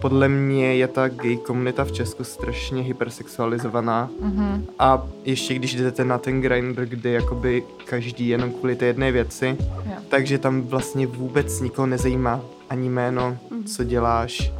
podle mě je ta gay komunita v Česku strašně hypersexualizovaná mm-hmm. a ještě když jdete na ten grinder, kde jakoby každý jenom kvůli té jedné věci, yeah. takže tam vlastně vůbec nikoho nezajímá ani jméno, mm-hmm. co děláš.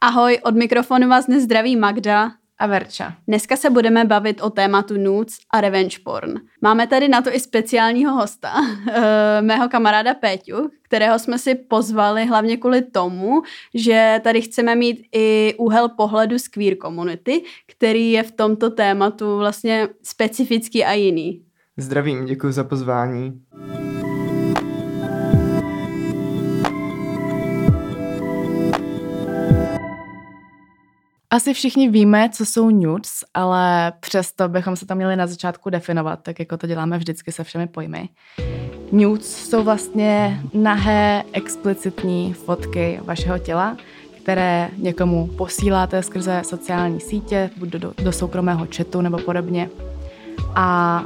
Ahoj, od mikrofonu vás dnes zdraví Magda a Verča. Dneska se budeme bavit o tématu nudes a revenge porn. Máme tady na to i speciálního hosta, eh, mého kamaráda Péťu, kterého jsme si pozvali hlavně kvůli tomu, že tady chceme mít i úhel pohledu z queer komunity, který je v tomto tématu vlastně specifický a jiný. Zdravím, děkuji za pozvání. Asi všichni víme, co jsou nudes, ale přesto bychom se tam měli na začátku definovat, tak jako to děláme vždycky se všemi pojmy. Nudes jsou vlastně nahé, explicitní fotky vašeho těla, které někomu posíláte skrze sociální sítě, buď do, do soukromého chatu nebo podobně. A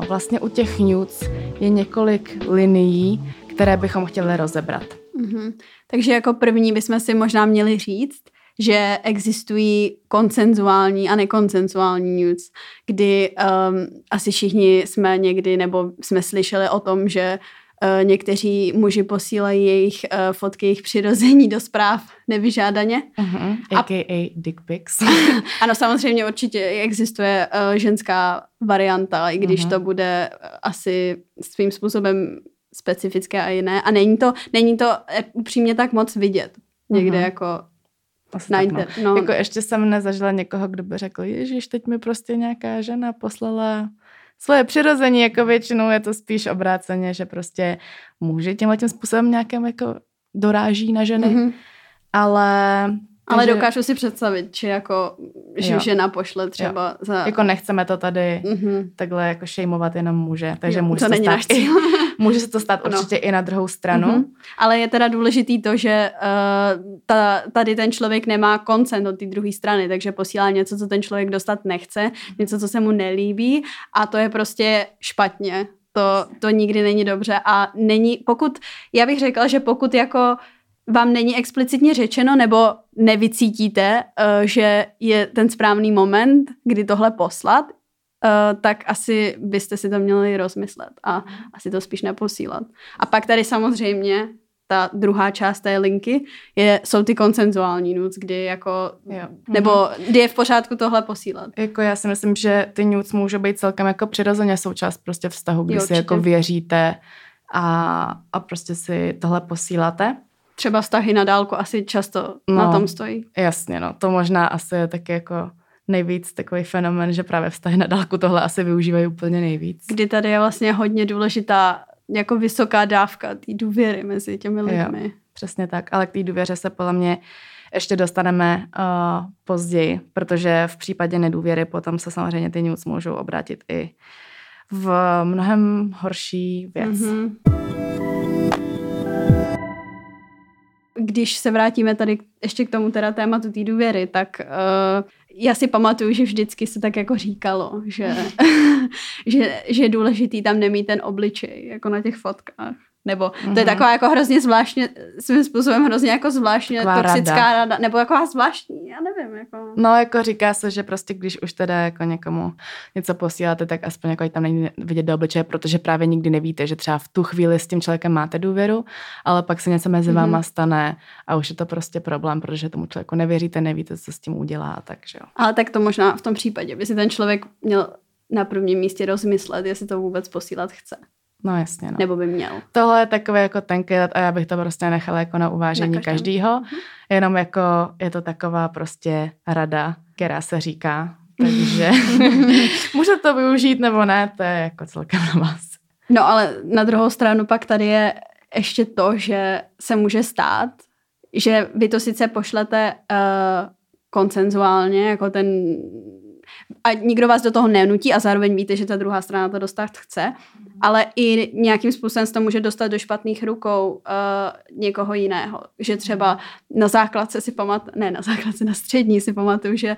uh, vlastně u těch nudes je několik linií, které bychom chtěli rozebrat. Mm-hmm. Takže jako první bychom si možná měli říct, že existují koncenzuální a nekoncenzuální nudes, kdy um, asi všichni jsme někdy nebo jsme slyšeli o tom, že uh, někteří muži posílají jejich uh, fotky jejich přirození do zpráv nevyžádaně. Uh-huh. A.k.a. dick pics. ano, samozřejmě určitě existuje uh, ženská varianta, i když uh-huh. to bude uh, asi svým způsobem specifické a jiné. A není to, není to upřímně tak moc vidět někde uh-huh. jako asi na tak, no. no. Jako ještě jsem nezažila někoho, kdo by řekl, ježiš, teď mi prostě nějaká žena poslala svoje přirození, jako většinou je to spíš obráceně, že prostě muži tímhle tím způsobem nějakým jako doráží na ženy, mm-hmm. ale ale Takže... dokážu si představit, že jako, že jo. žena pošle třeba jo. za... Jako nechceme to tady mm-hmm. takhle jako šejmovat jenom muže, takže jo, může, to se to stát i, může se to stát no. určitě i na druhou stranu. Mm-hmm. Ale je teda důležitý to, že uh, ta, tady ten člověk nemá koncent od té druhé strany, takže posílá něco, co ten člověk dostat nechce, něco, co se mu nelíbí a to je prostě špatně. To, to nikdy není dobře a není, pokud, já bych řekla, že pokud jako vám není explicitně řečeno nebo nevycítíte, uh, že je ten správný moment, kdy tohle poslat, uh, tak asi byste si to měli rozmyslet a asi to spíš neposílat. A pak tady samozřejmě ta druhá část té linky je, jsou ty koncenzuální nudes, kdy jako, jo. nebo mm-hmm. kdy je v pořádku tohle posílat. Jako já si myslím, že ty nudes můžou být celkem jako přirozeně součást prostě vztahu, kdy jo, si jako věříte a, a prostě si tohle posíláte třeba vztahy na dálku asi často no, na tom stojí. Jasně, no. To možná asi je taky jako nejvíc takový fenomen, že právě vztahy na dálku tohle asi využívají úplně nejvíc. Kdy tady je vlastně hodně důležitá jako vysoká dávka té důvěry mezi těmi lidmi. Jo, přesně tak, ale k té důvěře se podle mě ještě dostaneme uh, později, protože v případě nedůvěry potom se samozřejmě ty news můžou obrátit i v mnohem horší věc. Mm-hmm. Když se vrátíme tady ještě k tomu teda tématu té důvěry, tak uh, já si pamatuju, že vždycky se tak jako říkalo, že, že, že je důležitý tam nemít ten obličej, jako na těch fotkách. Nebo mm-hmm. to je mhm. taková jako hrozně zvláštně, svým způsobem hrozně jako zvláštně taková toxická rada. rada. Nebo jako zvláštní, já nevím. Jako... No jako říká se, že prostě když už teda jako někomu něco posíláte, tak aspoň jako tam není vidět do obličeje, protože právě nikdy nevíte, že třeba v tu chvíli s tím člověkem máte důvěru, ale pak se něco mezi mm-hmm. váma stane a už je to prostě problém, protože tomu člověku nevěříte, nevíte, co s tím udělá, takže jo. Ale tak to možná v tom případě by si ten člověk měl na prvním místě rozmyslet, jestli to vůbec posílat chce. No jasně, no. Nebo by měl. Tohle je takové jako tenký a já bych to prostě nechala jako na uvážení na každýho. Mhm. Jenom jako je to taková prostě rada, která se říká. Takže můžete to využít nebo ne, to je jako celkem na vás. No ale na druhou stranu pak tady je ještě to, že se může stát, že vy to sice pošlete uh, koncenzuálně, jako ten a nikdo vás do toho nenutí a zároveň víte, že ta druhá strana to dostat chce, ale i nějakým způsobem se to může dostat do špatných rukou uh, někoho jiného. Že třeba na základce si pamat, ne na základce, na střední si pamatuju, že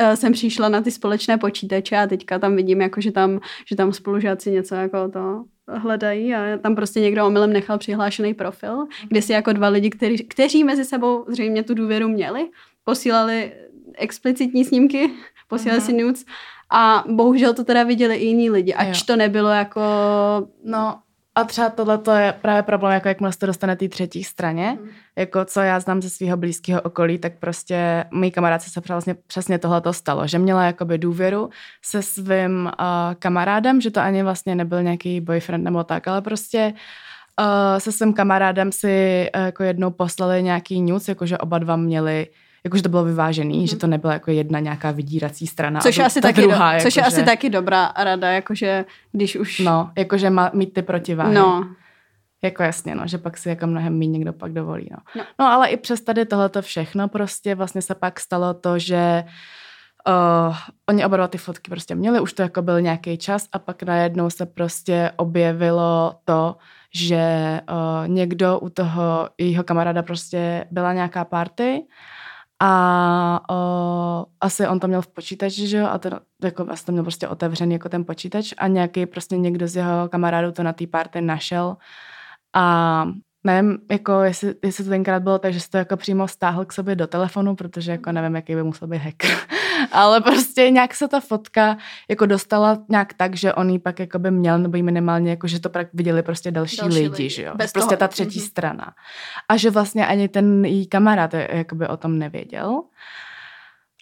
uh, jsem přišla na ty společné počítače a teďka tam vidím, jako, že, tam, že tam spolužáci něco jako to hledají a tam prostě někdo omylem nechal přihlášený profil, kde si jako dva lidi, kteří, kteří mezi sebou zřejmě tu důvěru měli, posílali explicitní snímky, posílali uh-huh. si nudes a bohužel to teda viděli i jiní lidi, ač jo. to nebylo jako... No, a třeba tohle je právě problém, jako jakmile se to dostane té třetí straně, mm. jako co já znám ze svého blízkého okolí, tak prostě mý kamarádce se vlastně přesně tohle to stalo, že měla jakoby důvěru se svým uh, kamarádem, že to ani vlastně nebyl nějaký boyfriend nebo tak, ale prostě uh, se svým kamarádem si uh, jako jednou poslali nějaký news, jakože oba dva měli jakože to bylo vyvážený, hmm. že to nebyla jako jedna nějaká vydírací strana. Což, je asi, taky druhá, do, což je asi taky dobrá rada, jakože když už... No, jakože má, mít ty protiváhy. No. Jako jasně, no, že pak si jako mnohem méně někdo pak dovolí. No. No. no ale i přes tady tohleto všechno prostě vlastně se pak stalo to, že uh, oni oba dva ty fotky prostě měli, už to jako byl nějaký čas a pak najednou se prostě objevilo to, že uh, někdo u toho jejího kamaráda prostě byla nějaká party a o, asi on to měl v počítači, že jo, a ten, jako asi to měl prostě otevřený jako ten počítač a nějaký prostě někdo z jeho kamarádů to na té party našel a nevím, jako jestli, jestli to tenkrát bylo tak, že se to jako přímo stáhl k sobě do telefonu, protože jako nevím, jaký by musel být hacker. Ale prostě nějak se ta fotka jako dostala nějak tak, že on ji pak jako by měl, nebo minimálně, jako že to pak viděli prostě další, další lidi, lidi, že jo. Bez prostě toho. ta třetí mm-hmm. strana. A že vlastně ani ten její kamarád jako by o tom nevěděl.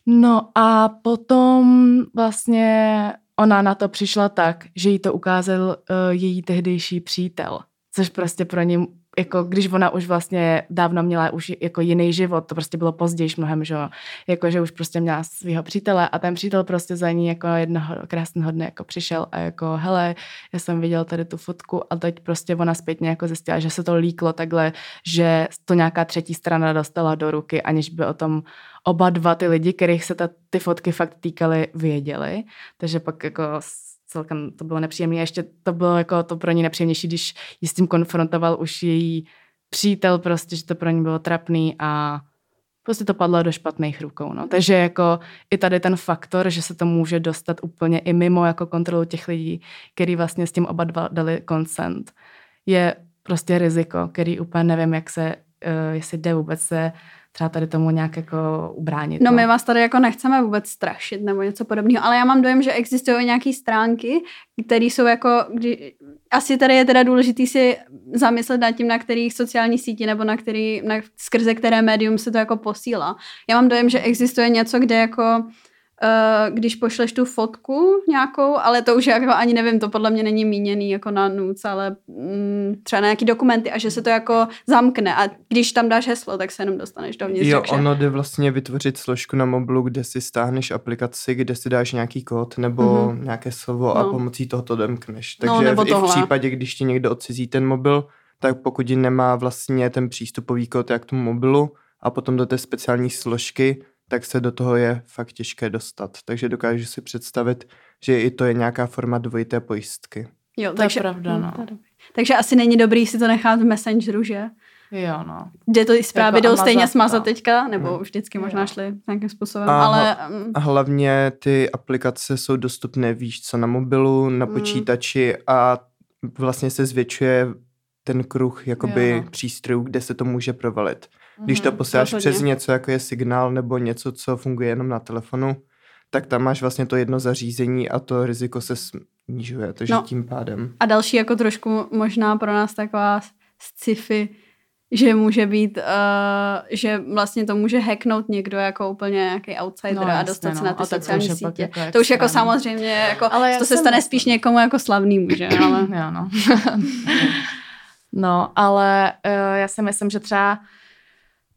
No a potom vlastně ona na to přišla tak, že jí to ukázal uh, její tehdejší přítel, což prostě pro ní jako když ona už vlastně dávno měla už jako jiný život, to prostě bylo později mnohem, že jako že už prostě měla svého přítele a ten přítel prostě za ní jako jednoho krásného dne jako přišel a jako hele, já jsem viděl tady tu fotku a teď prostě ona zpětně jako zjistila, že se to líklo takhle, že to nějaká třetí strana dostala do ruky, aniž by o tom oba dva ty lidi, kterých se ta, ty fotky fakt týkaly, věděli. Takže pak jako celkem to bylo nepříjemné. Ještě to bylo jako to pro ní nepříjemnější, když ji s tím konfrontoval už její přítel prostě, že to pro ní bylo trapný a prostě to padlo do špatných rukou. No. Takže jako i tady ten faktor, že se to může dostat úplně i mimo jako kontrolu těch lidí, který vlastně s tím oba dva dali consent, je prostě riziko, který úplně nevím, jak se, uh, jestli jde vůbec se třeba tady tomu nějak jako ubránit. No, no my vás tady jako nechceme vůbec strašit nebo něco podobného, ale já mám dojem, že existují nějaké stránky, které jsou jako, kdy, asi tady je teda důležitý si zamyslet nad tím, na kterých sociální síti nebo na který, na, skrze které médium se to jako posílá. Já mám dojem, že existuje něco, kde jako Uh, když pošleš tu fotku nějakou, ale to už jako ani nevím, to podle mě není míněný jako na nuc, ale mm, třeba na nějaký dokumenty a že se to jako zamkne a když tam dáš heslo, tak se jenom dostaneš dovnitř. Jo, takže... ono jde vlastně vytvořit složku na mobilu, kde si stáhneš aplikaci, kde si dáš nějaký kód nebo mm-hmm. nějaké slovo no. a pomocí toho to domkneš. No, takže no, v, i v případě, když ti někdo odcizí ten mobil, tak pokud nemá vlastně ten přístupový kód jak k tomu mobilu a potom do té speciální složky, tak se do toho je fakt těžké dostat. Takže dokážu si představit, že i to je nějaká forma dvojité pojistky. Jo, to takže, je pravda, no. Takže asi není dobrý si to nechat v Messengeru, že? Jo, no. Kde to zprávy jako jdou stejně smazat no. teďka, nebo hmm. vždycky možná jo. šli nějakým způsobem, a, ale... Mm. A hlavně ty aplikace jsou dostupné, víš co, na mobilu, na hmm. počítači a vlastně se zvětšuje ten kruh jakoby jo. přístrojů, kde se to může provalit. Když to mhm, posíláš rozhodně. přes něco, jako je signál nebo něco, co funguje jenom na telefonu, tak tam máš vlastně to jedno zařízení a to riziko se snižuje, takže no, tím pádem. A další jako trošku možná pro nás taková sci-fi, že může být, uh, že vlastně to může hacknout někdo jako úplně nějaký outsider no, a dostat no. se na ty a sociální to sítě. Jako to už jako samozřejmě, jako, ale to se stane spíš někomu jako slavný že? Ale... jo, no. no, ale uh, já si myslím, že třeba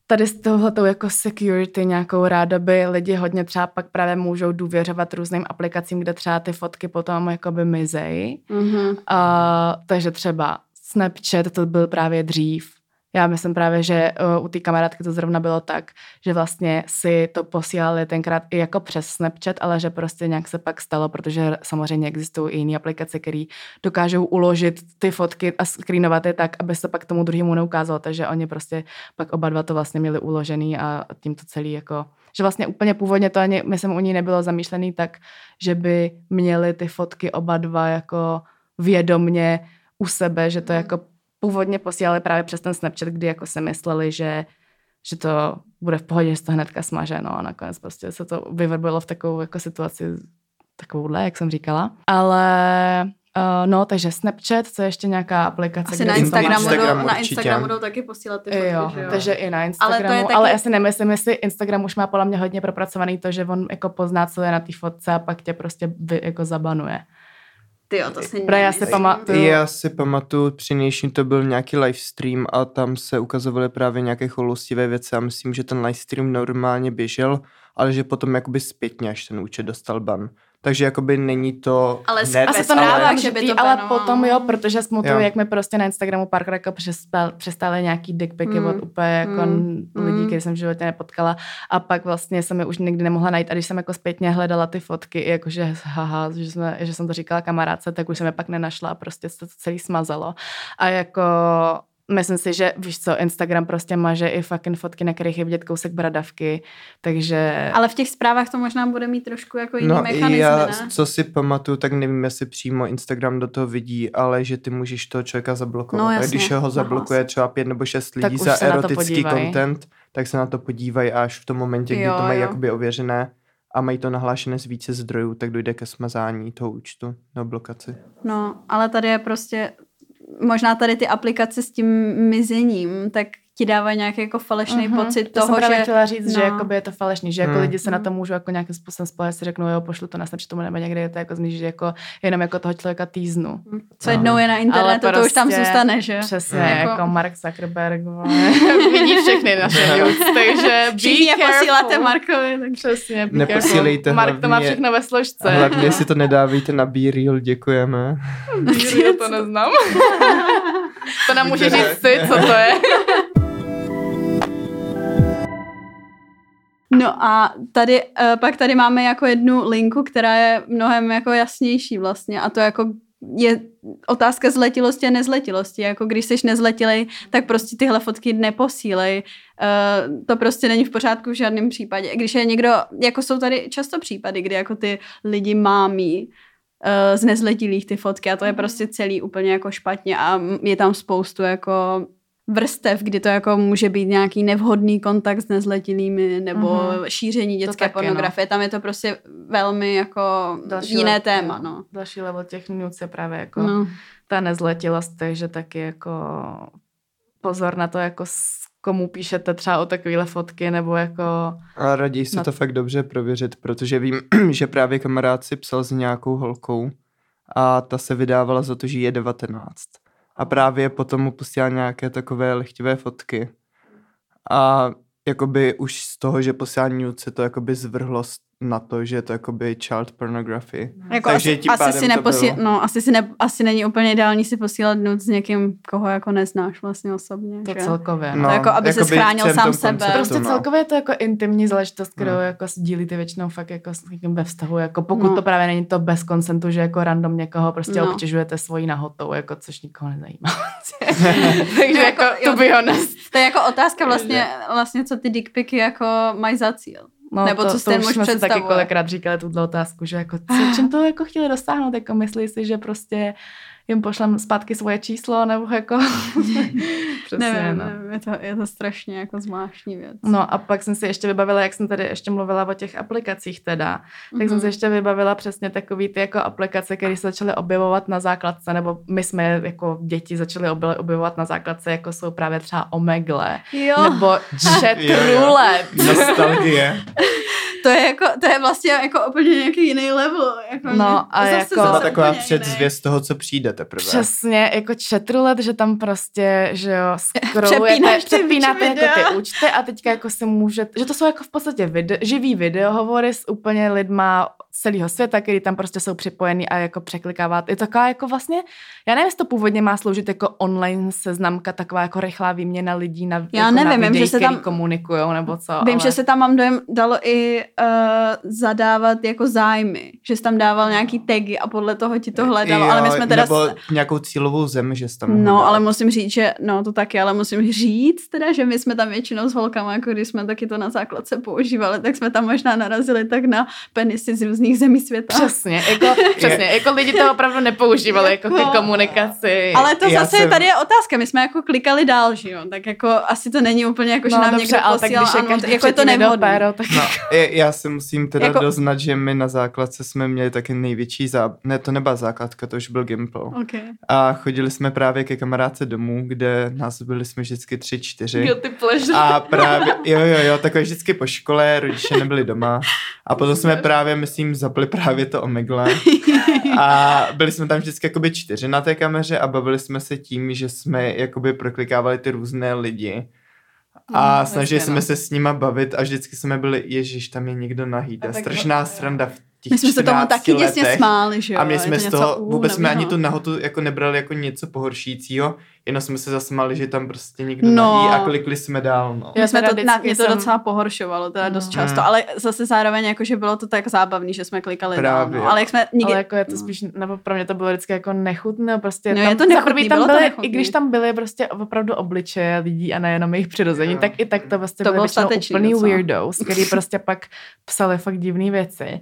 tady s tohletou jako security nějakou ráda by lidi hodně třeba pak právě můžou důvěřovat různým aplikacím, kde třeba ty fotky potom jakoby mizej. Mm-hmm. Uh, takže třeba Snapchat to byl právě dřív, já myslím právě, že uh, u té kamarádky to zrovna bylo tak, že vlastně si to posílali tenkrát i jako přes Snapchat, ale že prostě nějak se pak stalo, protože samozřejmě existují i jiné aplikace, které dokážou uložit ty fotky a screenovat je tak, aby se pak tomu druhému neukázalo, takže oni prostě pak oba dva to vlastně měli uložený a tím to celý jako že vlastně úplně původně to ani, myslím, u ní nebylo zamýšlený tak, že by měli ty fotky oba dva jako vědomně u sebe, že to jako původně posílali právě přes ten Snapchat, kdy jako se mysleli, že, že to bude v pohodě, že to hnedka smaže, no a nakonec prostě se to vyvrbilo v takovou jako situaci takovouhle, jak jsem říkala. Ale Uh, no, takže Snapchat, co je ještě nějaká aplikace. Asi na Instagramu, Instagram, na Instagramu jdou taky posílat ty fotky, jo, jo, takže i na Instagramu, ale, to je taky... ale já si nemyslím, jestli Instagram už má podle mě hodně propracovaný to, že on jako pozná, co je na té fotce a pak tě prostě vy, jako zabanuje. Ty to si já si pamatuju. Já si pamatuju, při nejším to byl nějaký livestream a tam se ukazovaly právě nějaké choulostivé věci a myslím, že ten livestream normálně běžel, ale že potom jakoby zpětně, až ten účet dostal ban. Takže jakoby není to ale hned, asi to ale, že by to ale potom jo, protože smutuju, jak mi prostě na Instagramu párkrát jako přestal, přestali nějaký dickpicky mm. od úplně jako mm. lidí, které jsem v životě nepotkala. A pak vlastně jsem je už nikdy nemohla najít. A když jsem jako zpětně hledala ty fotky, jakože haha, že, jsme, že jsem to říkala kamarádce, tak už jsem je pak nenašla a prostě se to celý smazalo. A jako myslím si, že víš co, Instagram prostě maže i fucking fotky, na kterých je vidět kousek bradavky, takže... Ale v těch zprávách to možná bude mít trošku jako jiný no, mechanizmy, já, ne? co si pamatuju, tak nevím, jestli přímo Instagram do toho vidí, ale že ty můžeš toho člověka zablokovat. No, jasně. A když ho zablokuje třeba pět nebo šest lidí za erotický content, tak se na to podívají až v tom momentě, kdy jo, to mají jo. jakoby ověřené a mají to nahlášené z více zdrojů, tak dojde ke smazání toho účtu nebo blokaci. No, ale tady je prostě možná tady ty aplikace s tím mizením, tak ti dávají nějaký jako falešný uh-huh. pocit to toho, jsem že... chtěla říct, no. že jakoby je to falešný, že jako uh-huh. lidi se na to můžou jako nějakým způsobem spolehnout, si řeknou, jo, pošlu to na Snapchatu nebo někde, je to jako zmíš, že jako jenom jako toho člověka týznu. Co no. jednou je na internetu, prostě, to už tam prostě zůstane, že? Přesně, uh-huh. jako Mark Zuckerberg vidí všechny naše news, takže Všichni je posíláte Markovi. Tak... Přesně, Neposílejte Mark to má všechno ve složce. Hlavně si to nedávejte na B-Reel, děkujeme. B-Reel to neznám. to nám může říct ty, co to je. No a tady, uh, pak tady máme jako jednu linku, která je mnohem jako jasnější vlastně a to jako je otázka zletilosti a nezletilosti. Jako když jsi nezletilej, tak prostě tyhle fotky neposílej. Uh, to prostě není v pořádku v žádném případě. Když je někdo, jako jsou tady často případy, kdy jako ty lidi mámí uh, z nezletilých ty fotky a to je mhm. prostě celý úplně jako špatně a je tam spoustu jako vrstev, kdy to jako může být nějaký nevhodný kontakt s nezletilými nebo mm-hmm. šíření dětské pornografie. No. Tam je to prostě velmi jako další jiné level, téma. No. Další level těch nuc je právě jako no. ta nezletilost, takže taky jako pozor na to, jako s komu píšete třeba o takovéhle fotky, nebo jako... A raději si na... to fakt dobře prověřit, protože vím, že právě kamarád si psal s nějakou holkou a ta se vydávala za to, že je 19 a právě potom mu posílal nějaké takové lechtivé fotky. A jakoby už z toho, že posílal nude, to jakoby zvrhlo na to, že je to jakoby child pornography. Jako Takže asi, tím asi, si neposí, no, asi, si ne, asi není úplně ideální si posílat nude s někým, koho jako neznáš vlastně osobně. To že? celkově. No, to jako, aby se schránil sám konceptu, sebe. Prostě no. celkově je to jako intimní záležitost, kterou no. jako sdílíte většinou fakt jako s někým ve vztahu. Jako pokud no. to právě není to bez konsentu, že jako random někoho prostě no. obtěžujete svojí nahotou, jako což nikoho nezajímá. Takže jako, to by honest. To je jako otázka vlastně, vlastně co ty dickpiky jako mají za cíl. No, Nebo to, co jste to už jsme si taky kolikrát říkali tuto otázku, že jako co, čím to jako chtěli dosáhnout, jako myslí si, že prostě jim pošlem zpátky svoje číslo, nebo jako... Přesně, nevím, no. nevím, je to, je to strašně jako zvláštní věc. No a pak jsem si ještě vybavila, jak jsem tady ještě mluvila o těch aplikacích teda, tak mm-hmm. jsem si mhm. ještě vybavila přesně takový ty jako aplikace, které se začaly objevovat na základce, nebo my jsme jako děti začaly objevovat na základce, jako jsou právě třeba Omegle, jo. nebo Chat Roulette. Nostalgie. to je jako, to je vlastně jako úplně nějaký jiný level. Jako no a zase, jako... Zase taková předzvěst toho, co přijde teprve. Přesně, jako četrulet, že tam prostě, že jo, scrollujete, přepínáte jako ty účty a teďka jako si můžete, že to jsou jako v podstatě video, živý videohovory s úplně lidma celého světa, který tam prostě jsou připojený a jako překlikávat. Je to taková jako vlastně, já nevím, jestli to původně má sloužit jako online seznamka, taková jako rychlá výměna lidí na, já jako nevím, na videj, že se tam komunikují nebo co. Vím, ale... že se tam mám dojem dalo i uh, zadávat jako zájmy, že jsi tam dával nějaký tagy a podle toho ti to hledalo, jo, ale my jsme teda... Nebo nějakou cílovou zemi, že jsi tam No, dal. ale musím říct, že, no to taky, ale musím říct teda, že my jsme tam většinou s holkama, jako když jsme taky to na základce používali, tak jsme tam možná narazili tak na penisy z různých zemí světa. Přesně, jako, přesně, jako lidi to opravdu nepoužívali jako, jako ke komunikaci. Ale to Já zase jsem... tady je otázka, my jsme jako klikali dál, že jo, tak jako asi to není úplně jako, že no, nám dobře, někdo ale posílal, tak když je jako je to nevhodné. Tak... No, já si musím teda jako... doznat, že my na základce jsme měli taky největší zá... Ne, to nebyla základka, to už byl Gimple. Okay. A chodili jsme právě ke kamarádce domů, kde nás byli jsme vždycky tři, čtyři. Jo, ty pleasure. A právě, jo, jo, jo, takové vždycky po škole, rodiče nebyli doma. A potom jsme právě, myslím, zapli právě to Omegle. A byli jsme tam vždycky jakoby čtyři na té kameře a bavili jsme se tím, že jsme jakoby proklikávali ty různé lidi. A no, snažili jsme se s nima bavit a vždycky jsme byli, ježiš, tam je někdo nahý. Strašná sranda v těch My jsme se tomu taky děsně smáli, že jo? A my jsme z toho, vůbec jsme ani tu nahotu jako nebrali jako něco pohoršícího, jenom jsme se zasmáli, že tam prostě někdo no. nahý a klikli jsme dál, no. Já jsme to, na, mě to jsem... docela pohoršovalo, teda dost no. často, ale zase zároveň jako, že bylo to tak zábavný, že jsme klikali Právě. dál, no. Ale jak jsme nikdy... Ale jako je to no. spíš, nebo pro mě to bylo vždycky jako nechutné, prostě no, tam, je to nechutný, tam byly, i když tam byly prostě opravdu obličeje lidí a nejenom jejich přirození, no. tak i tak to vlastně to byly úplný weirdos, který prostě pak psali fakt divné věci.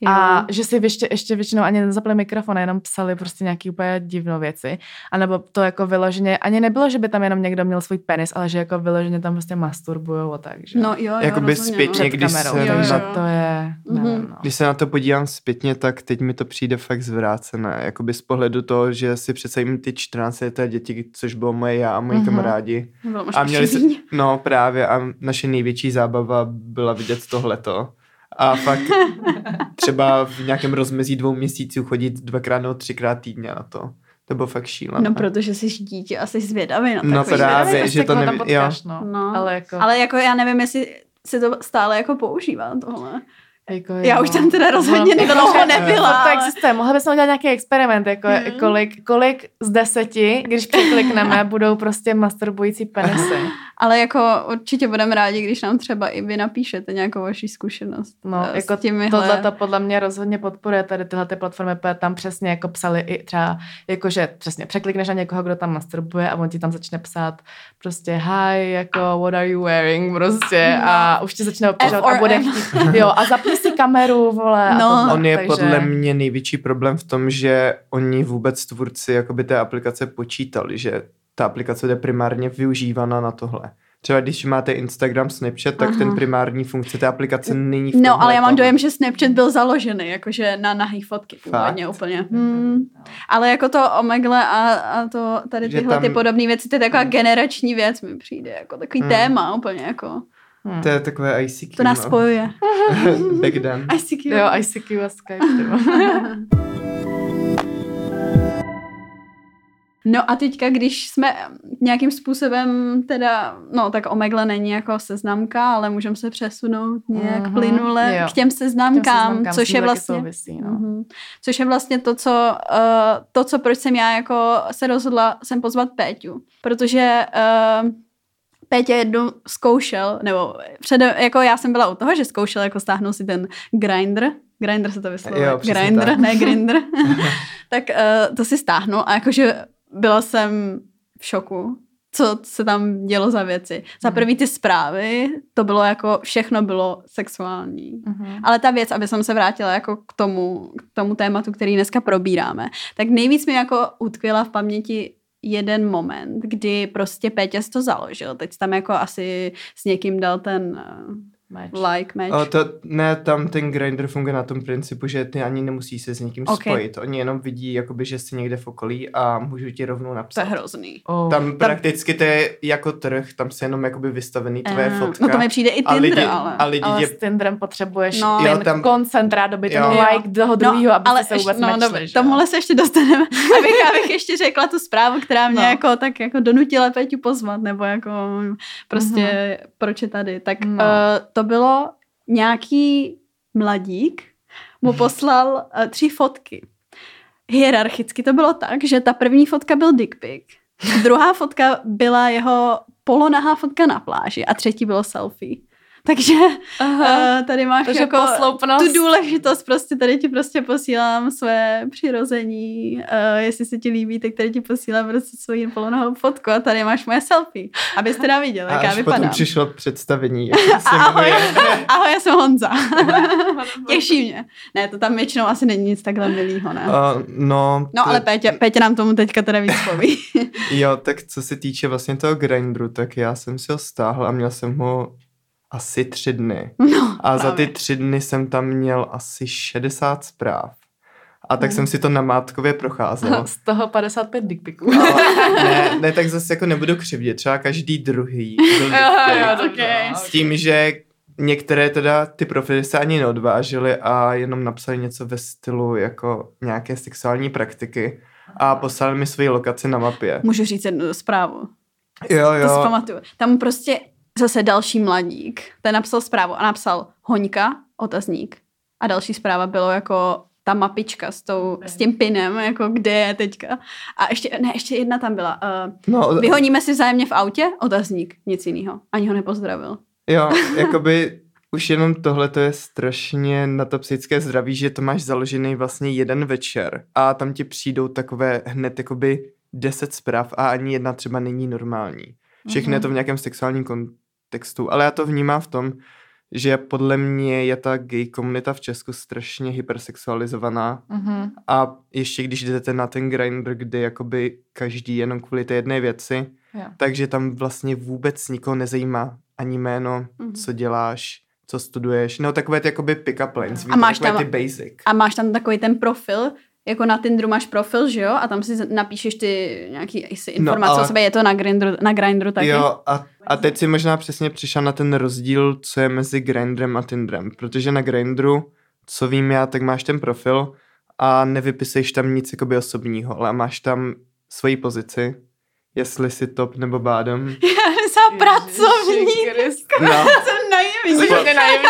Jo. A že si ještě, ještě většinou ani nezapli mikrofon, jenom psali prostě nějaký úplně divné věci. A nebo to jako vyloženě, ani nebylo, že by tam jenom někdo měl svůj penis, ale že jako vyloženě tam prostě masturbujou a tak. Že? No jo, jo Jakoby zpětně, no. když kamerou, se, jo, jo. to je, mm-hmm. no. Když se na to podívám zpětně, tak teď mi to přijde fakt zvrácené. Jakoby z pohledu toho, že si přece jim ty 14 leté děti, což bylo moje já a moji mm-hmm. kamarádi. a měli se, no právě a naše největší zábava byla vidět tohleto a fakt třeba v nějakém rozmezí dvou měsíců chodit dvakrát nebo třikrát týdně na to. To bylo fakt šílené. No, protože jsi dítě a jsi zvědavý na No právě, že to neví, jo. No. no. Ale, jako... ale jako já nevím, jestli si to stále jako používá tohle. Jako, Já už tam teda rozhodně no, dlouho nebyla. To existuje. Mohli bychom udělat nějaký experiment, jako hmm. kolik, kolik z deseti, když překlikneme, budou prostě masturbující penisy. Ale jako určitě budeme rádi, když nám třeba i vy napíšete nějakou vaši zkušenost. No, s jako těmihle... tohle to podle mě rozhodně podporuje tady tyhle ty platformy, protože tam přesně jako psali i třeba, jakože přesně překlikneš na někoho, kdo tam masturbuje a on ti tam začne psát prostě hi, jako what are you wearing prostě no. a už ti začne obtěžovat a bude chtít, jo a zapni si kameru, vole. No. A On je takže... podle mě největší problém v tom, že oni vůbec tvůrci jakoby té aplikace počítali, že ta aplikace je primárně využívaná na tohle. Třeba když máte Instagram, Snapchat, tak Aha. ten primární funkce té aplikace není v No, ale já mám dojem, že Snapchat byl založený, jakože na nahý fotky původně Fakt? úplně. Hmm. Ale jako to Omegle a, a to tady tyhle tam... ty podobné věci, to je taková generační věc mi přijde, jako takový hmm. téma úplně jako. Hmm. To je takové ICQ. To nás no. spojuje. Back then. ICQ. Jo, ICQ a Skype. No a teďka, když jsme nějakým způsobem teda, no tak Omegle není jako seznamka, ale můžeme se přesunout nějak mm-hmm, plynule jo. k těm seznamkám, těm seznamkám což je vlastně, souvisí, no. mm-hmm, což je vlastně to, co, uh, to, co proč jsem já jako se rozhodla sem pozvat Péťu, protože uh, Pétě jednou zkoušel, nebo před, jako já jsem byla u toho, že zkoušel jako stáhnout si ten grinder, grinder se to vyslovuje, grinder, tak. ne grinder, tak uh, to si stáhnu a jakože byla jsem v šoku, co se tam dělo za věci. Za mhm. prvý ty zprávy, to bylo jako, všechno bylo sexuální. Uh-huh. Ale ta věc, aby jsem se vrátila jako k tomu, k tomu tématu, který dneska probíráme, tak nejvíc mi jako utkvěla v paměti jeden moment, kdy prostě Péťas to založil. Teď tam jako asi s někým dal ten Match. Like match. O, to, ne, tam ten grinder funguje na tom principu, že ty ani nemusí se s někým okay. spojit. Oni jenom vidí, jakoby, že jsi někde v okolí a můžu ti rovnou napsat. To je hrozný. Oh. Tam, tam prakticky to je jako trh, tam se jenom jakoby vystavený tvoje uh, fotka. No to mi přijde i Tinder, lidi, ale. A lidi ale je... s Tinderem potřebuješ no. ten jo, tam... koncentrát, doby ten like toho druhého, no, aby ale se vůbec no, dobře, tomuhle se ještě dostaneme. abych, abych ještě řekla tu zprávu, která mě no. jako tak jako donutila Peťu pozvat, nebo jako prostě mm-hmm. proč je tady. Tak no. uh, to bylo nějaký mladík mu poslal uh, tři fotky. Hierarchicky to bylo tak, že ta první fotka byl dick pic, druhá fotka byla jeho polonahá fotka na pláži a třetí bylo selfie. Takže uh, tady máš Takže jako posloupnost. tu důležitost, prostě tady ti prostě posílám své přirození, uh, jestli se ti líbí, tak tady ti posílám prostě svoji polonohou fotku a tady máš moje selfie, abyste teda viděl, jak já vypadám. potom přišlo představení, jak ahoj, ahoj, já jsem Honza. Těší mě. Ne, to tam většinou asi není nic takhle milýho, ne? Uh, no, no, ale Pétě, Pétě nám tomu teďka teda víc poví. jo, tak co se týče vlastně toho grindru, tak já jsem si ho stáhl a měl jsem ho asi tři dny. No, a za ty tři dny jsem tam měl asi 60 zpráv. A tak mm. jsem si to na Mátkově procházel. Z toho 55 dickpiků. ne, ne, tak zase jako nebudu křivdět. Třeba každý druhý okay. S tím, že některé teda ty profily se ani neodvážily a jenom napsali něco ve stylu jako nějaké sexuální praktiky a poslali mi svoji lokaci na mapě. Můžu říct jednu zprávu. Jo, jo. To si pamatuju. Tam prostě zase další mladík, ten napsal zprávu a napsal hoňka, otazník. A další zpráva bylo jako ta mapička s, tou, s tím pinem, jako kde je teďka. A ještě, ne, ještě jedna tam byla. Uh, no, vyhoníme si vzájemně v autě? Otazník, nic jiného. Ani ho nepozdravil. Jo, jakoby už jenom tohle to je strašně na to psychické zdraví, že to máš založený vlastně jeden večer a tam ti přijdou takové hned jakoby deset zpráv a ani jedna třeba není normální. Všechno mm-hmm. je to v nějakém sexuálním kontextu, ale já to vnímám v tom, že podle mě je ta gay komunita v Česku strašně hypersexualizovaná mm-hmm. a ještě když jdete na ten grinder, kde jakoby každý jenom kvůli té jedné věci, yeah. takže tam vlastně vůbec nikoho nezajímá ani jméno, mm-hmm. co děláš, co studuješ, no takové ty jakoby pick-up lines, a máš tam, ty basic. A máš tam takový ten profil, jako na Tinderu máš profil, že jo? A tam si napíšeš ty nějaký no, informace no, ale... o sobě, je to na Grindru, na Grindru taky? Jo, a, a teď si možná přesně přišel na ten rozdíl, co je mezi Grindrem a Tinderem, protože na Grindru, co vím já, tak máš ten profil a nevypisuješ tam nic jakoby osobního, ale máš tam svoji pozici, jestli jsi top nebo bottom. Já jsem pracovník. No. Jsem naivní. Jsi naivní.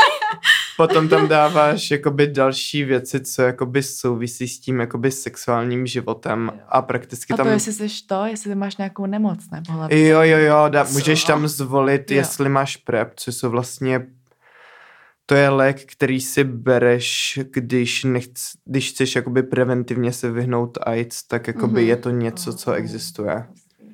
Potom tam dáváš jakoby další věci, co jakoby souvisí s tím jakoby sexuálním životem a prakticky tam... A to jestli jsi to, jestli máš nějakou nemoc, nebo Jo, jo, jo, dá, můžeš tam zvolit, jo. jestli máš PrEP, co jsou vlastně to je lék, který si bereš, když, nechc, když chceš jakoby preventivně se vyhnout AIDS, tak jakoby mm-hmm. je to něco, co existuje.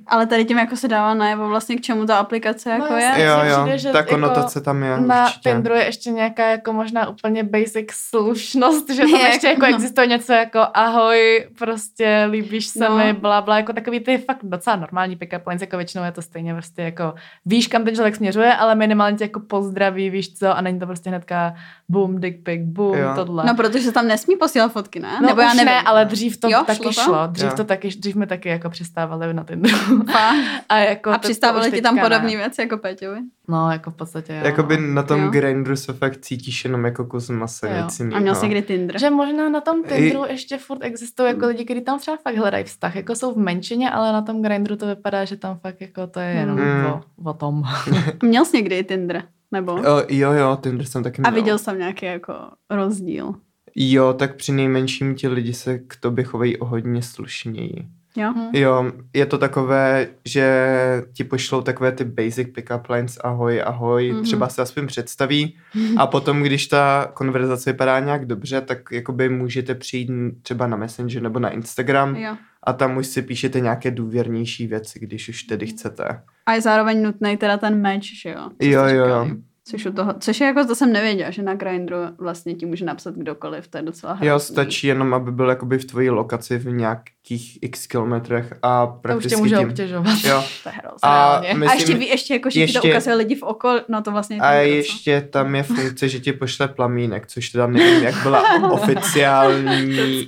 Ale tady tím jako se dává najevo vlastně k čemu ta aplikace jako no, je. Jo, jo, přijde, že ta konotace jako tam je Na určitě. Tinderu je ještě nějaká jako možná úplně basic slušnost, že tam je, ještě jako no. existuje něco jako ahoj, prostě líbíš se no. mi, bla, bla, jako takový ty fakt docela normální pick-up lines, jako většinou je to stejně prostě jako víš, kam ten člověk směřuje, ale minimálně tě jako pozdraví, víš co, a není to prostě hnedka boom, dick pic, boom, jo. tohle. No, protože se tam nesmí posílat fotky, ne? No, Nebo já nevím. ne, ale dřív to jo, taky šlo. šlo. Dřív jo. to taky, dřív mi taky jako přistávali na Tinderu. a jako a přistávali ti tam podobné věci jako Peťovi? No, jako v podstatě jo. Jakoby na tom jo. Grindru se fakt cítíš jenom jako kus masa věcí. A měl jsi kdy Tinder? Že možná na tom Tinderu I... ještě furt existují jako lidi, kteří tam třeba fakt hledají vztah. Jako jsou v menšině, ale na tom Grindru to vypadá, že tam fakt jako to je jenom mm. o, o tom. měl jsi někdy Tinder? Nebo? O, jo, jo, Tinder jsem taky měl. A viděl jsem nějaký jako rozdíl? Jo, tak při nejmenším ti lidi se k tobě chovají o hodně slušněji. Jo. Mhm. jo, je to takové, že ti pošlou takové ty basic pick-up lines, ahoj, ahoj, mm-hmm. třeba se aspoň představí a potom, když ta konverzace vypadá nějak dobře, tak jakoby můžete přijít třeba na Messenger nebo na Instagram jo. a tam už si píšete nějaké důvěrnější věci, když už tedy chcete. A je zároveň nutný teda ten match, že jo? Jo, jo, jo. Což, u toho, což je jako, to jsem nevěděla, že na Grindru vlastně ti může napsat kdokoliv, to je docela hrozný. Jo, stačí jenom, aby byl jakoby v tvojí lokaci v nějakých x kilometrech a prakticky To už tě může obtěžovat. Jo. to je hrozný. A, a myslím, ještě, ví, ještě jako, že ještě, ti to ukazuje lidi v okolí, no to vlastně je A ještě tam je funkce, že ti pošle plamínek, což teda nevím, jak byla oficiální.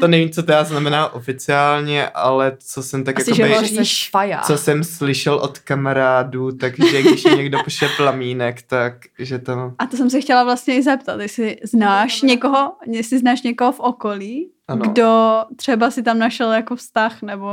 to nevím, co to já znamená oficiálně, ale co jsem tak Asi, jakoby, že co jsem slyšel od kamarádů, takže když někdo pošle plamínek, tak že to... A to jsem se chtěla vlastně i zeptat, jestli znáš někoho, jestli znáš někoho v okolí, ano. kdo třeba si tam našel jako vztah nebo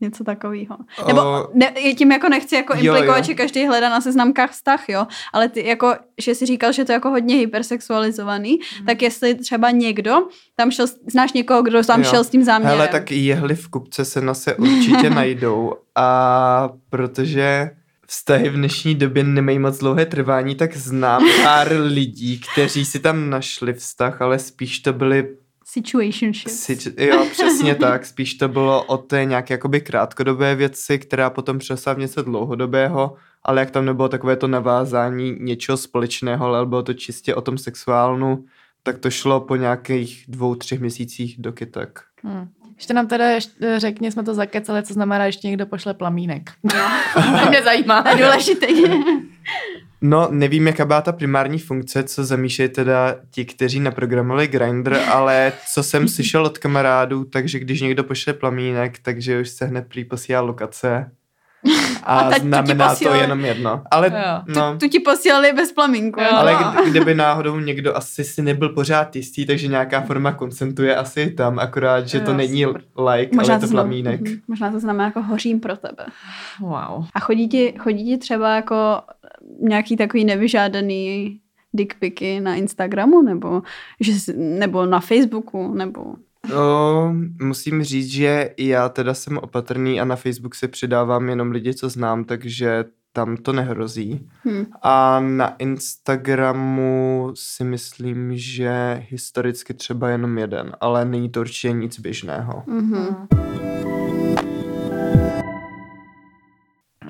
něco takového. Nebo ne, tím jako nechci jako implikovat, jo, jo. že každý hledá na seznamkách vztah, jo, ale ty jako, že jsi říkal, že to je jako hodně hypersexualizovaný, mm. tak jestli třeba někdo tam šel, znáš někoho, kdo tam jo. šel s tím záměrem. Hele, tak jehly v kupce se na se určitě najdou a protože vztahy v dnešní době nemají moc dlouhé trvání, tak znám pár lidí, kteří si tam našli vztah, ale spíš to byly Situationships. Situ- jo, přesně tak. Spíš to bylo o té nějaké jakoby krátkodobé věci, která potom přesla v něco dlouhodobého, ale jak tam nebylo takové to navázání něčeho společného, ale bylo to čistě o tom sexuálnu, tak to šlo po nějakých dvou, třech měsících do kytek. Hmm. Ještě nám teda ještě, řekni, jsme to zakecali, co znamená, ještě někdo pošle plamínek. No. to mě zajímá. To je důležité. No, nevím, jaká byla ta primární funkce, co zamýšlejí teda ti, kteří naprogramovali Grindr, ale co jsem slyšel od kamarádů, takže když někdo pošle plamínek, takže už se hned prý posílá lokace a, a znamená to, to jenom jedno. Ale, no, tu, tu ti posílali bez plamínku. Jo. Ale kdy, kdyby náhodou někdo asi si nebyl pořád jistý, takže nějaká forma konsentuje asi tam, akorát, že jo, to není super. like, možná ale to, plamínek. Znam, možná to znamená jako hořím pro tebe. Wow. A chodí ti, chodí ti třeba jako nějaký takový nevyžádaný dickpiky na Instagramu nebo, že, nebo na Facebooku nebo No, musím říct, že já teda jsem opatrný a na Facebook si přidávám jenom lidi, co znám, takže tam to nehrozí. Hmm. A na Instagramu si myslím, že historicky třeba jenom jeden, ale není to určitě nic běžného. Mm-hmm.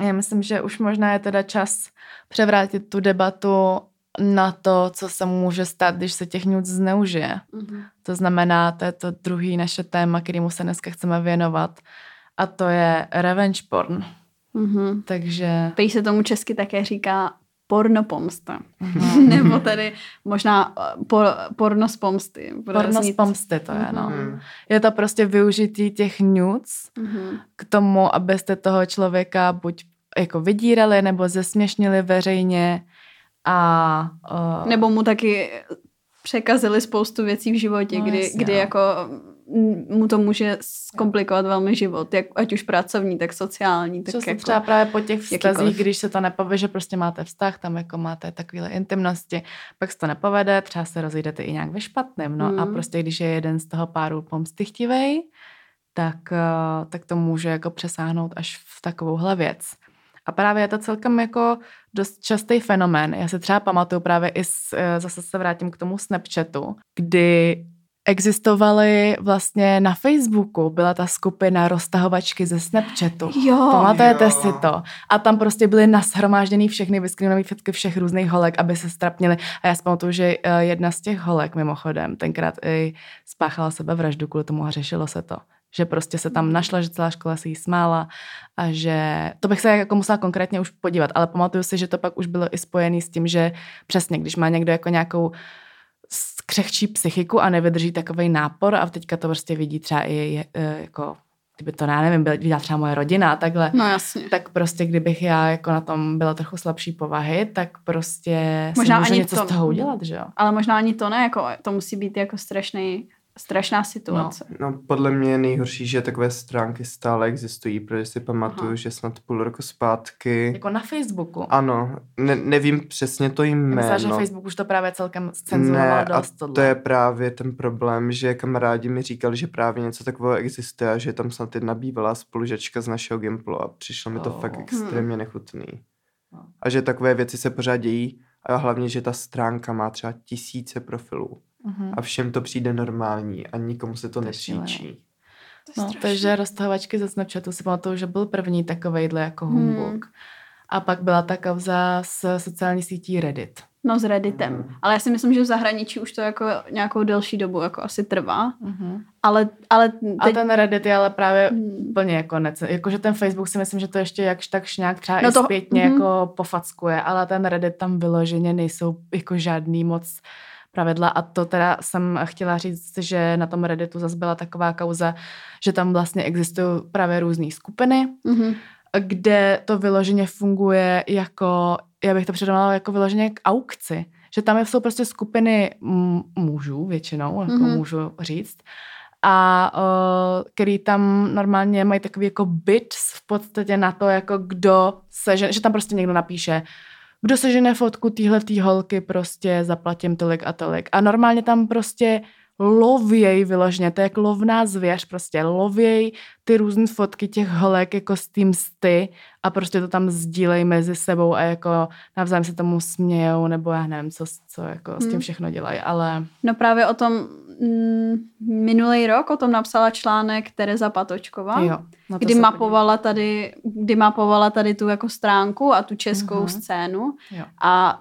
Já myslím, že už možná je teda čas převrátit tu debatu na to, co se může stát, když se těch nudes zneužije. Mm-hmm. To znamená, to je to druhý naše téma, kterému se dneska chceme věnovat. A to je revenge porn. Mm-hmm. Takže... Pej se tomu česky také říká porno pomsta. Mm-hmm. Nebo tedy možná eh, por, porno z pomsty. Porno z pomsty to je, no. Mm-hmm. Je to prostě využití těch nudes mm-hmm. k tomu, abyste toho člověka buď jako vydírali nebo zesměšnili veřejně, a, uh, Nebo mu taky překazili spoustu věcí v životě, no, kdy, jasně, kdy no. jako mu to může zkomplikovat velmi život, jak, ať už pracovní, tak sociální. Tak jako, třeba právě po těch vztazích, když se to nepovede, že prostě máte vztah, tam jako máte takové intimnosti, pak se to nepovede, třeba se rozejdete i nějak ve špatném, no mm. a hmm. prostě když je jeden z toho páru pomstychtivej, tak, uh, tak to může jako přesáhnout až v takovouhle věc. A právě je to celkem jako dost častý fenomén. Já se třeba pamatuju právě i, s, eh, zase se vrátím k tomu Snapchatu, kdy existovaly vlastně na Facebooku, byla ta skupina roztahovačky ze Snapchatu. Jo. Pamatujete jo. si to? A tam prostě byly nashromážděný všechny vyskrinové fotky všech různých holek, aby se strapnili. A já si pamatuju, že eh, jedna z těch holek mimochodem tenkrát i spáchala sebevraždu kvůli tomu a řešilo se to že prostě se tam našla, že celá škola se jí smála a že to bych se jako musela konkrétně už podívat, ale pamatuju si, že to pak už bylo i spojené s tím, že přesně, když má někdo jako nějakou křehčí psychiku a nevydrží takový nápor a teďka to prostě vidí třeba i e, jako kdyby to, já nevím, viděla třeba moje rodina takhle, no, jasně. tak prostě kdybych já jako na tom byla trochu slabší povahy, tak prostě možná si můžu něco to, z toho udělat, že jo? Ale možná ani to ne, jako to musí být jako strašný strašná situace. No, no, podle mě je nejhorší, že takové stránky stále existují, protože si pamatuju, Aha. že snad půl roku zpátky... Jako na Facebooku? Ano, ne, nevím přesně to jméno. Myslím, že Facebook už to právě celkem cenzuroval dost a to je právě ten problém, že kamarádi mi říkali, že právě něco takového existuje a že tam snad jedna bývalá spolužačka z našeho Gimplu a přišlo mi to oh. fakt extrémně hmm. nechutný. No. A že takové věci se pořád dějí a hlavně, že ta stránka má třeba tisíce profilů. Uh-huh. A všem to přijde normální a nikomu se to, to nepříčí. No, takže roztahovačky ze Snapchatu si pamatuju, že byl první takovejhle jako humbug. Hmm. A pak byla ta kauza s sociální sítí Reddit. No s Redditem. Mm. Ale já si myslím, že v zahraničí už to jako nějakou delší dobu jako asi trvá. Mm-hmm. Ale, ale teď... A ten Reddit je ale právě mm. plně jako nece... Jakože ten Facebook si myslím, že to ještě jakž takž nějak třeba no to... i zpětně mm-hmm. jako pofackuje, ale ten Reddit tam vyloženě nejsou jako žádný moc pravidla a to teda jsem chtěla říct, že na tom Redditu zase byla taková kauza, že tam vlastně existují právě různé skupiny, mm-hmm. kde to vyloženě funguje jako já bych to předala jako vyloženě k aukci. Že tam jsou prostě skupiny mužů většinou, jako mm-hmm. můžu říct, a uh, který tam normálně mají takový jako bits v podstatě na to, jako kdo se, že, že tam prostě někdo napíše, kdo se žene fotku týhle holky, prostě zaplatím tolik a tolik. A normálně tam prostě lověj vyloženě, to je jak lovná zvěř, prostě lověj ty různé fotky těch holek jako s tím sty a prostě to tam sdílej mezi sebou a jako navzájem se tomu smějou, nebo já nevím, co, co jako s tím hmm. všechno dělají, ale... No právě o tom mm, minulý rok o tom napsala článek Tereza Patočková, jo, kdy mapovala tady, kdy mapovala tady tu jako stránku a tu českou uh-huh. scénu jo. a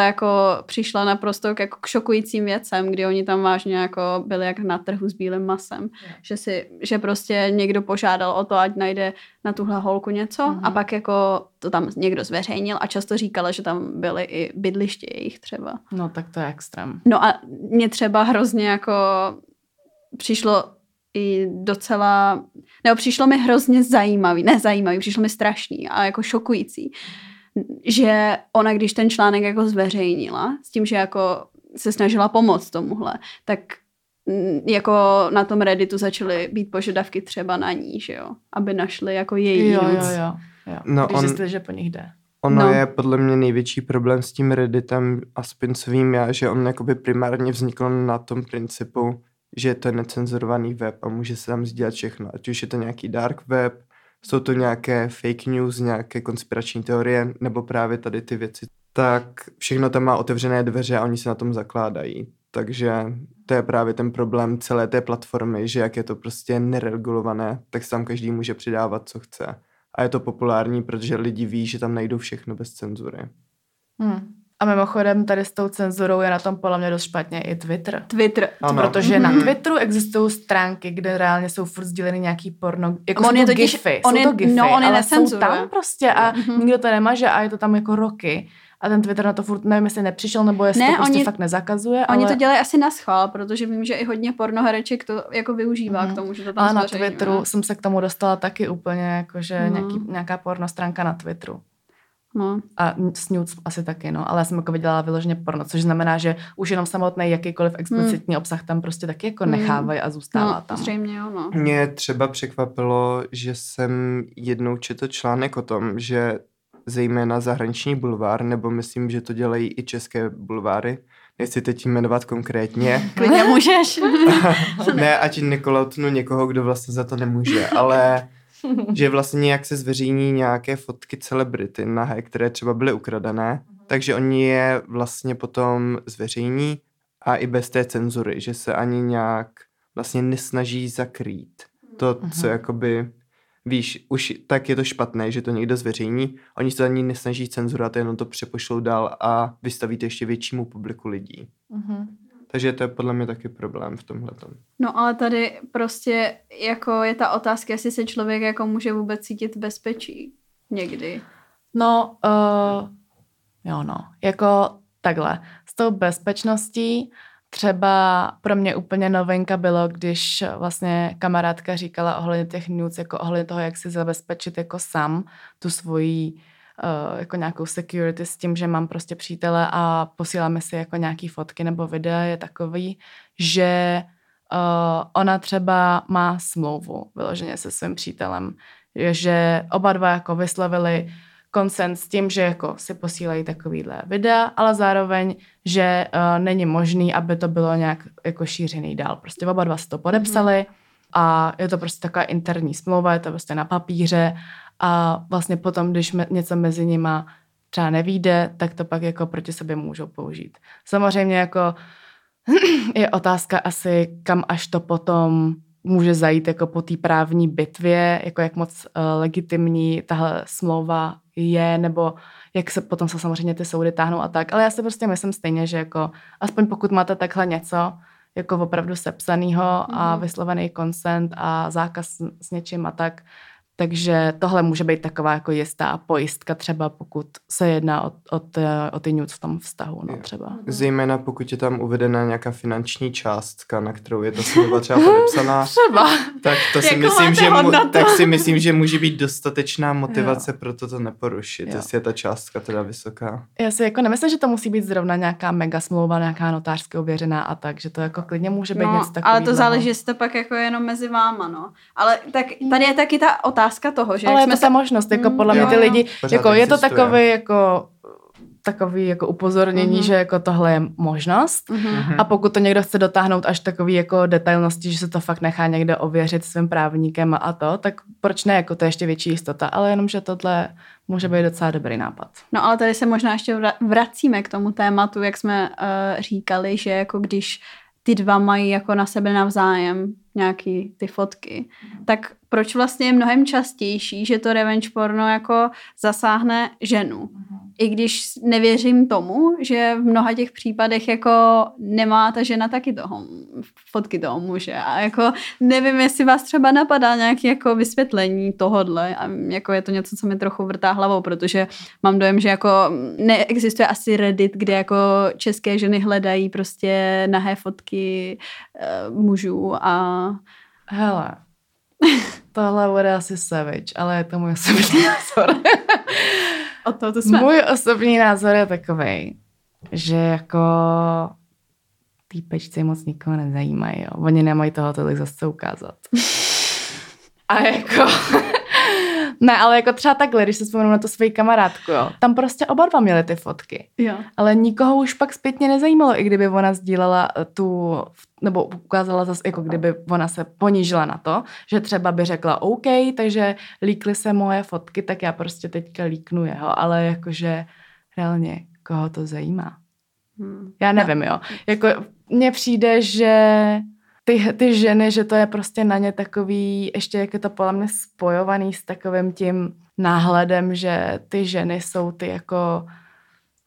ta jako přišla naprosto k, jako k šokujícím věcem, kdy oni tam vážně jako byli jak na trhu s bílým masem. Yeah. Že, si, že prostě někdo požádal o to, ať najde na tuhle holku něco mm-hmm. a pak jako to tam někdo zveřejnil a často říkala, že tam byly i bydliště jejich třeba. No tak to je extrém. No a mě třeba hrozně jako přišlo i docela, nebo přišlo mi hrozně zajímavý, ne zajímavý, přišlo mi strašný a jako šokující, mm že ona, když ten článek jako zveřejnila, s tím, že jako se snažila pomoct tomuhle, tak mm, jako na tom Redditu začaly být požadavky třeba na ní, že jo, aby našli jako její jo, jo, jo, jo. No když on, zjistili, že po nich jde. Ono no. je podle mě největší problém s tím Redditem a s Pincovým já, že on jakoby primárně vznikl na tom principu, že je to necenzurovaný web a může se tam sdílet všechno. Ať už je to nějaký dark web, jsou to nějaké fake news, nějaké konspirační teorie, nebo právě tady ty věci, tak všechno tam má otevřené dveře a oni se na tom zakládají. Takže to je právě ten problém celé té platformy, že jak je to prostě neregulované, tak se tam každý může přidávat, co chce. A je to populární, protože lidi ví, že tam najdou všechno bez cenzury. Hmm. A mimochodem tady s tou cenzurou je na tom podle mě dost špatně i Twitter. Twitter. Ano. Protože mm-hmm. na mhm. Twitteru existují stránky, kde reálně jsou furt sdíleny nějaký porno, jako on jsou je to totiž, gify, on jsou to gify, no, on ale je jsou tam prostě a mm-hmm. nikdo to nemaže a je to tam jako roky. A ten Twitter na to furt, nevím, jestli nepřišel, nebo jestli ne, to prostě oni, fakt nezakazuje. Oni ale... to dělají asi na schvál, protože vím, že i hodně pornohereček to jako využívá mm. k tomu, že to tam Ale na Twitteru jsem se k tomu dostala taky úplně, jakože mm. nějaký, nějaká porno stránka na Twitteru. No. A s nudes asi taky, no. Ale já jsem jako viděla vyloženě porno, což znamená, že už jenom samotný jakýkoliv explicitní hmm. obsah tam prostě taky jako hmm. nechávají a zůstává no, tam. Zřejmě jo, no. Mě třeba překvapilo, že jsem jednou četl článek o tom, že zejména zahraniční bulvár, nebo myslím, že to dělají i české bulváry, nechci teď jmenovat konkrétně. Klidně můžeš. ne, ať nekolautnu někoho, kdo vlastně za to nemůže, ale že vlastně nějak se zveřejní nějaké fotky celebrity nahé, které třeba byly ukradené, takže oni je vlastně potom zveřejní a i bez té cenzury, že se ani nějak vlastně nesnaží zakrýt to, co mhm. jakoby víš, už tak je to špatné, že to někdo zveřejní, oni se ani nesnaží cenzurovat, jenom to přepošlou dál a vystaví to ještě většímu publiku lidí. Uh-huh. Takže to je podle mě taky problém v tomhle. No ale tady prostě jako je ta otázka, jestli se člověk jako může vůbec cítit bezpečí někdy. No, uh, jo no, jako takhle. S tou bezpečností třeba pro mě úplně novinka bylo, když vlastně kamarádka říkala ohledně těch nudes, jako ohledně toho, jak si zabezpečit jako sám tu svoji uh, jako nějakou security s tím, že mám prostě přítele a posíláme si jako nějaký fotky nebo videa, je takový, že uh, ona třeba má smlouvu vyloženě se svým přítelem, že oba dva jako vyslovili konsent s tím, že jako si posílají takovýhle videa, ale zároveň, že uh, není možný, aby to bylo nějak jako šířený dál. Prostě oba dva si to podepsali mm-hmm. a je to prostě taková interní smlouva, je to prostě na papíře a vlastně potom, když me, něco mezi nima třeba nevíde, tak to pak jako proti sobě můžou použít. Samozřejmě jako je otázka asi, kam až to potom může zajít jako po té právní bitvě, jako jak moc uh, legitimní tahle smlouva je, nebo jak se potom se samozřejmě ty soudy táhnou a tak. Ale já si prostě myslím stejně, že jako aspoň pokud máte takhle něco, jako opravdu sepsanýho mm-hmm. a mhm. vyslovený konsent a zákaz s něčím a tak, takže tohle může být taková jako jistá pojistka třeba, pokud se jedná o, o, ty, o ty nudes v tom vztahu, no třeba. Zejména pokud je tam uvedena nějaká finanční částka, na kterou je ta smlouva třeba podepsaná. třeba. Tak to si, jako myslím, že mu, tak si myslím, že může být dostatečná motivace jo. pro to to neporušit, jo. jestli je ta částka teda vysoká. Já si jako nemyslím, že to musí být zrovna nějaká mega smlouva, nějaká notářsky ověřená a tak, že to jako klidně může být no, něco takového. Ale to záleží, jestli to pak jako jenom mezi váma, no. Ale tak tady je taky ta otázka, otázka toho, že... Ale je to se... ta možnost, jako podle mě ty lidi, jako je to takový jako takový jako upozornění, mm-hmm. že jako tohle je možnost mm-hmm. a pokud to někdo chce dotáhnout až takový jako detailnosti, že se to fakt nechá někde ověřit svým právníkem a to, tak proč ne, jako to je ještě větší jistota, ale jenom, že tohle může být docela dobrý nápad. No ale tady se možná ještě vracíme k tomu tématu, jak jsme uh, říkali, že jako když ty dva mají jako na sebe navzájem nějaký ty fotky, tak proč vlastně je mnohem častější, že to revenge porno jako zasáhne ženu. I když nevěřím tomu, že v mnoha těch případech jako nemá ta žena taky toho, fotky toho muže. A jako nevím, jestli vás třeba napadá nějaké jako vysvětlení tohodle. A jako je to něco, co mi trochu vrtá hlavou, protože mám dojem, že jako neexistuje asi Reddit, kde jako české ženy hledají prostě nahé fotky uh, mužů a... Hele, Tohle bude asi savage, ale je to můj osobní názor. o to to jsme. Můj osobní názor je takový, že jako týpečci moc nikoho nezajímají. Jo. Oni nemají toho tolik zase ukázat. A jako... Ne, ale jako třeba takhle, když se vzpomenu na to svoji kamarádku, jo. Tam prostě oba dva měli ty fotky. Jo. Ale nikoho už pak zpětně nezajímalo, i kdyby ona sdílela eh, tu, nebo ukázala zase, jako kdyby ona se ponížila na to, že třeba by řekla OK, takže líkly se moje fotky, tak já prostě teďka líknu jeho, ale jakože reálně koho to zajímá. Hmm. Já nevím, jo. Jako mně přijde, že ty, ty ženy, že to je prostě na ně takový, ještě jak je to podle mě spojovaný s takovým tím náhledem, že ty ženy jsou ty jako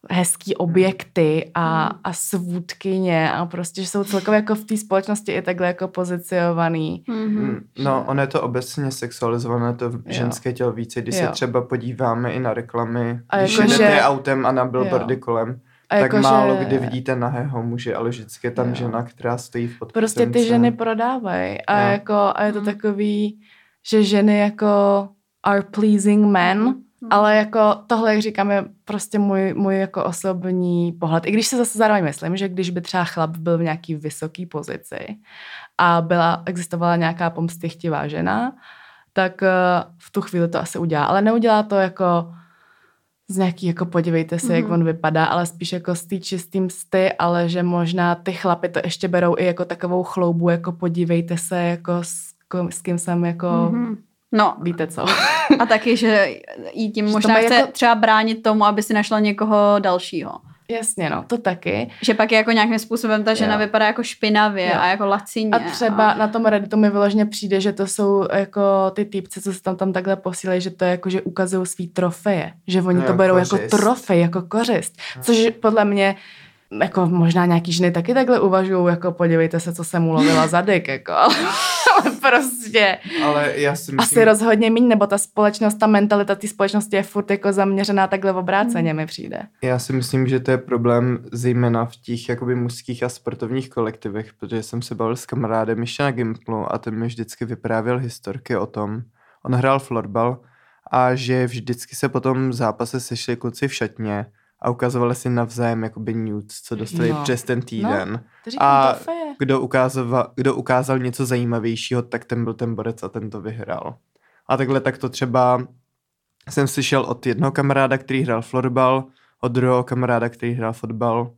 hezký objekty a, a svůdkyně a prostě, že jsou celkově jako v té společnosti i takhle jako pozicionovaný. Mm-hmm. No, ono je to obecně sexualizované, to ženské tělo více, když jo. se třeba podíváme i na reklamy, a když jako jdete že... autem a na billboardy jo. kolem, a tak jako, málo že... kdy vidíte nahého muže, ale vždycky je tam jo. žena, která stojí v podpůrce. Prostě ty ženy prodávají a, jako, a je to mm. takový, že ženy jako are pleasing men, mm. ale jako tohle, jak říkám, je prostě můj, můj jako osobní pohled. I když se zase zároveň myslím, že když by třeba chlap byl v nějaký vysoký pozici a byla, existovala nějaká pomstychtivá žena, tak uh, v tu chvíli to asi udělá. Ale neudělá to jako z nějaký, jako podívejte se, mm-hmm. jak mhm. on vypadá, ale spíš jako z té čistý msty, ale že možná ty chlapy to ještě berou i jako takovou chloubu, jako podívejte se, jako s, s kým jsem jako... Mm-hmm. No. Víte co. A taky, že jí tím možná chce jako... třeba bránit tomu, aby si našla někoho dalšího. Jasně, no, to taky. Že pak je jako nějakým způsobem ta žena jo. vypadá jako špinavě jo. a jako lacině. A třeba a... na tom Redditu mi vyloženě přijde, že to jsou jako ty typci, co se tam, tam takhle posílají, že to je jako, že ukazují svý trofeje. Že oni jo, to berou jako kořist. jako trofej, jako kořist. Což podle mě jako možná nějaký ženy taky takhle uvažují, jako podívejte se, co jsem ulovila za dyk, jako, ale prostě. Ale já si myslím... Asi rozhodně méně, nebo ta společnost, ta mentalita té společnosti je furt jako zaměřená takhle v obráceně, hmm. mi přijde. Já si myslím, že to je problém zejména v těch jakoby mužských a sportovních kolektivech, protože jsem se bavil s kamarádem ještě na Gimplu a ten mi vždycky vyprávěl historky o tom, on hrál florbal a že vždycky se potom v zápase sešli kluci v šatně a ukazovali si navzájem jakoby nudes, co dostali no. přes ten týden. No, a kdo ukázal, kdo ukázal něco zajímavějšího, tak ten byl ten borec a ten to vyhrál. A takhle tak to třeba jsem slyšel od jednoho kamaráda, který hrál florbal, od druhého kamaráda, který hrál fotbal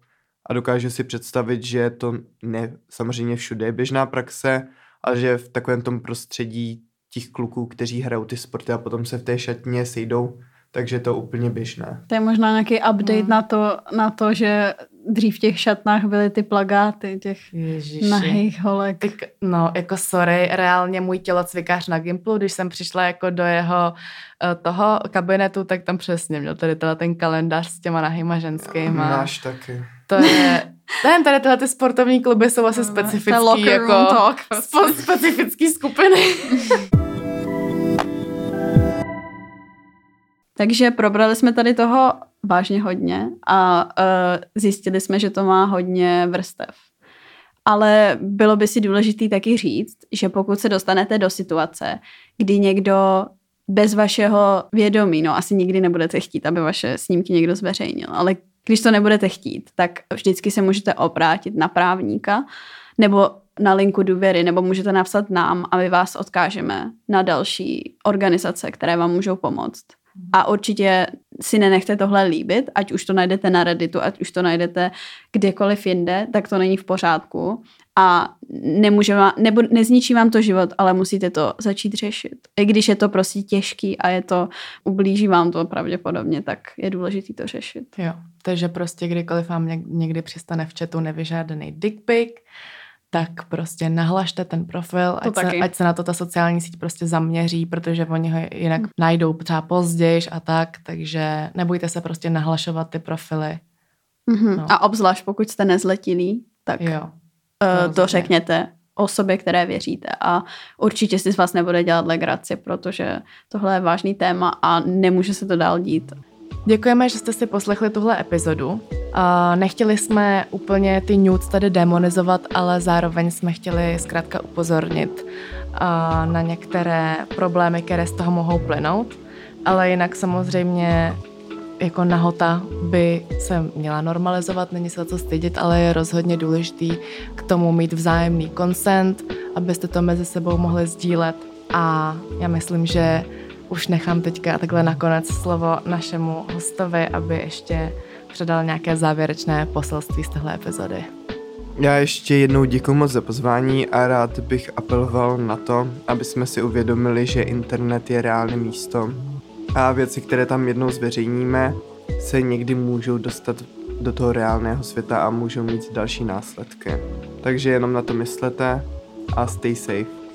a dokážu si představit, že to ne samozřejmě všude je běžná praxe, ale že v takovém tom prostředí těch kluků, kteří hrajou ty sporty a potom se v té šatně sejdou takže to úplně běžné. To je možná nějaký update hmm. na, to, na to, že dřív v těch šatnách byly ty plagáty těch Ježiši. nahých holek. Tak, no, jako sorry, reálně můj tělocvikář na Gimplu, když jsem přišla jako do jeho uh, toho kabinetu, tak tam přesně měl tady ten kalendář s těma nahýma ženskýma. Máš taky. To je, ten, tady tyhle ty sportovní kluby jsou asi specifický, jako talk, prostě. specifický skupiny. Takže probrali jsme tady toho vážně hodně a uh, zjistili jsme, že to má hodně vrstev. Ale bylo by si důležité taky říct, že pokud se dostanete do situace, kdy někdo bez vašeho vědomí, no asi nikdy nebudete chtít, aby vaše snímky někdo zveřejnil, ale když to nebudete chtít, tak vždycky se můžete obrátit na právníka nebo na linku důvěry, nebo můžete napsat nám a my vás odkážeme na další organizace, které vám můžou pomoct. A určitě si nenechte tohle líbit, ať už to najdete na Redditu, ať už to najdete kdekoliv jinde, tak to není v pořádku. A nemůže vám, nebo nezničí vám to život, ale musíte to začít řešit. I když je to prostě těžký a je to, ublíží vám to pravděpodobně, tak je důležité to řešit. Jo, takže prostě kdykoliv vám někdy přistane v chatu nevyžádaný dick pic, tak prostě nahlašte ten profil, ať se, ať se na to ta sociální síť prostě zaměří, protože oni ho jinak hmm. najdou třeba později a tak, takže nebojte se prostě nahlašovat ty profily. Mm-hmm. No. A obzvlášť pokud jste nezletilí, tak jo, uh, to řekněte osobě, které věříte a určitě si z vás nebude dělat legraci, protože tohle je vážný téma a nemůže se to dál dít. Děkujeme, že jste si poslechli tuhle epizodu. Nechtěli jsme úplně ty nudes tady demonizovat, ale zároveň jsme chtěli zkrátka upozornit na některé problémy, které z toho mohou plynout. Ale jinak samozřejmě jako nahota by se měla normalizovat, není se co stydět, ale je rozhodně důležitý k tomu mít vzájemný konsent, abyste to mezi sebou mohli sdílet. A já myslím, že už nechám teďka takhle nakonec slovo našemu hostovi, aby ještě předal nějaké závěrečné poselství z téhle epizody. Já ještě jednou děkuji moc za pozvání a rád bych apeloval na to, aby jsme si uvědomili, že internet je reálné místo a věci, které tam jednou zveřejníme, se někdy můžou dostat do toho reálného světa a můžou mít další následky. Takže jenom na to myslete a stay safe.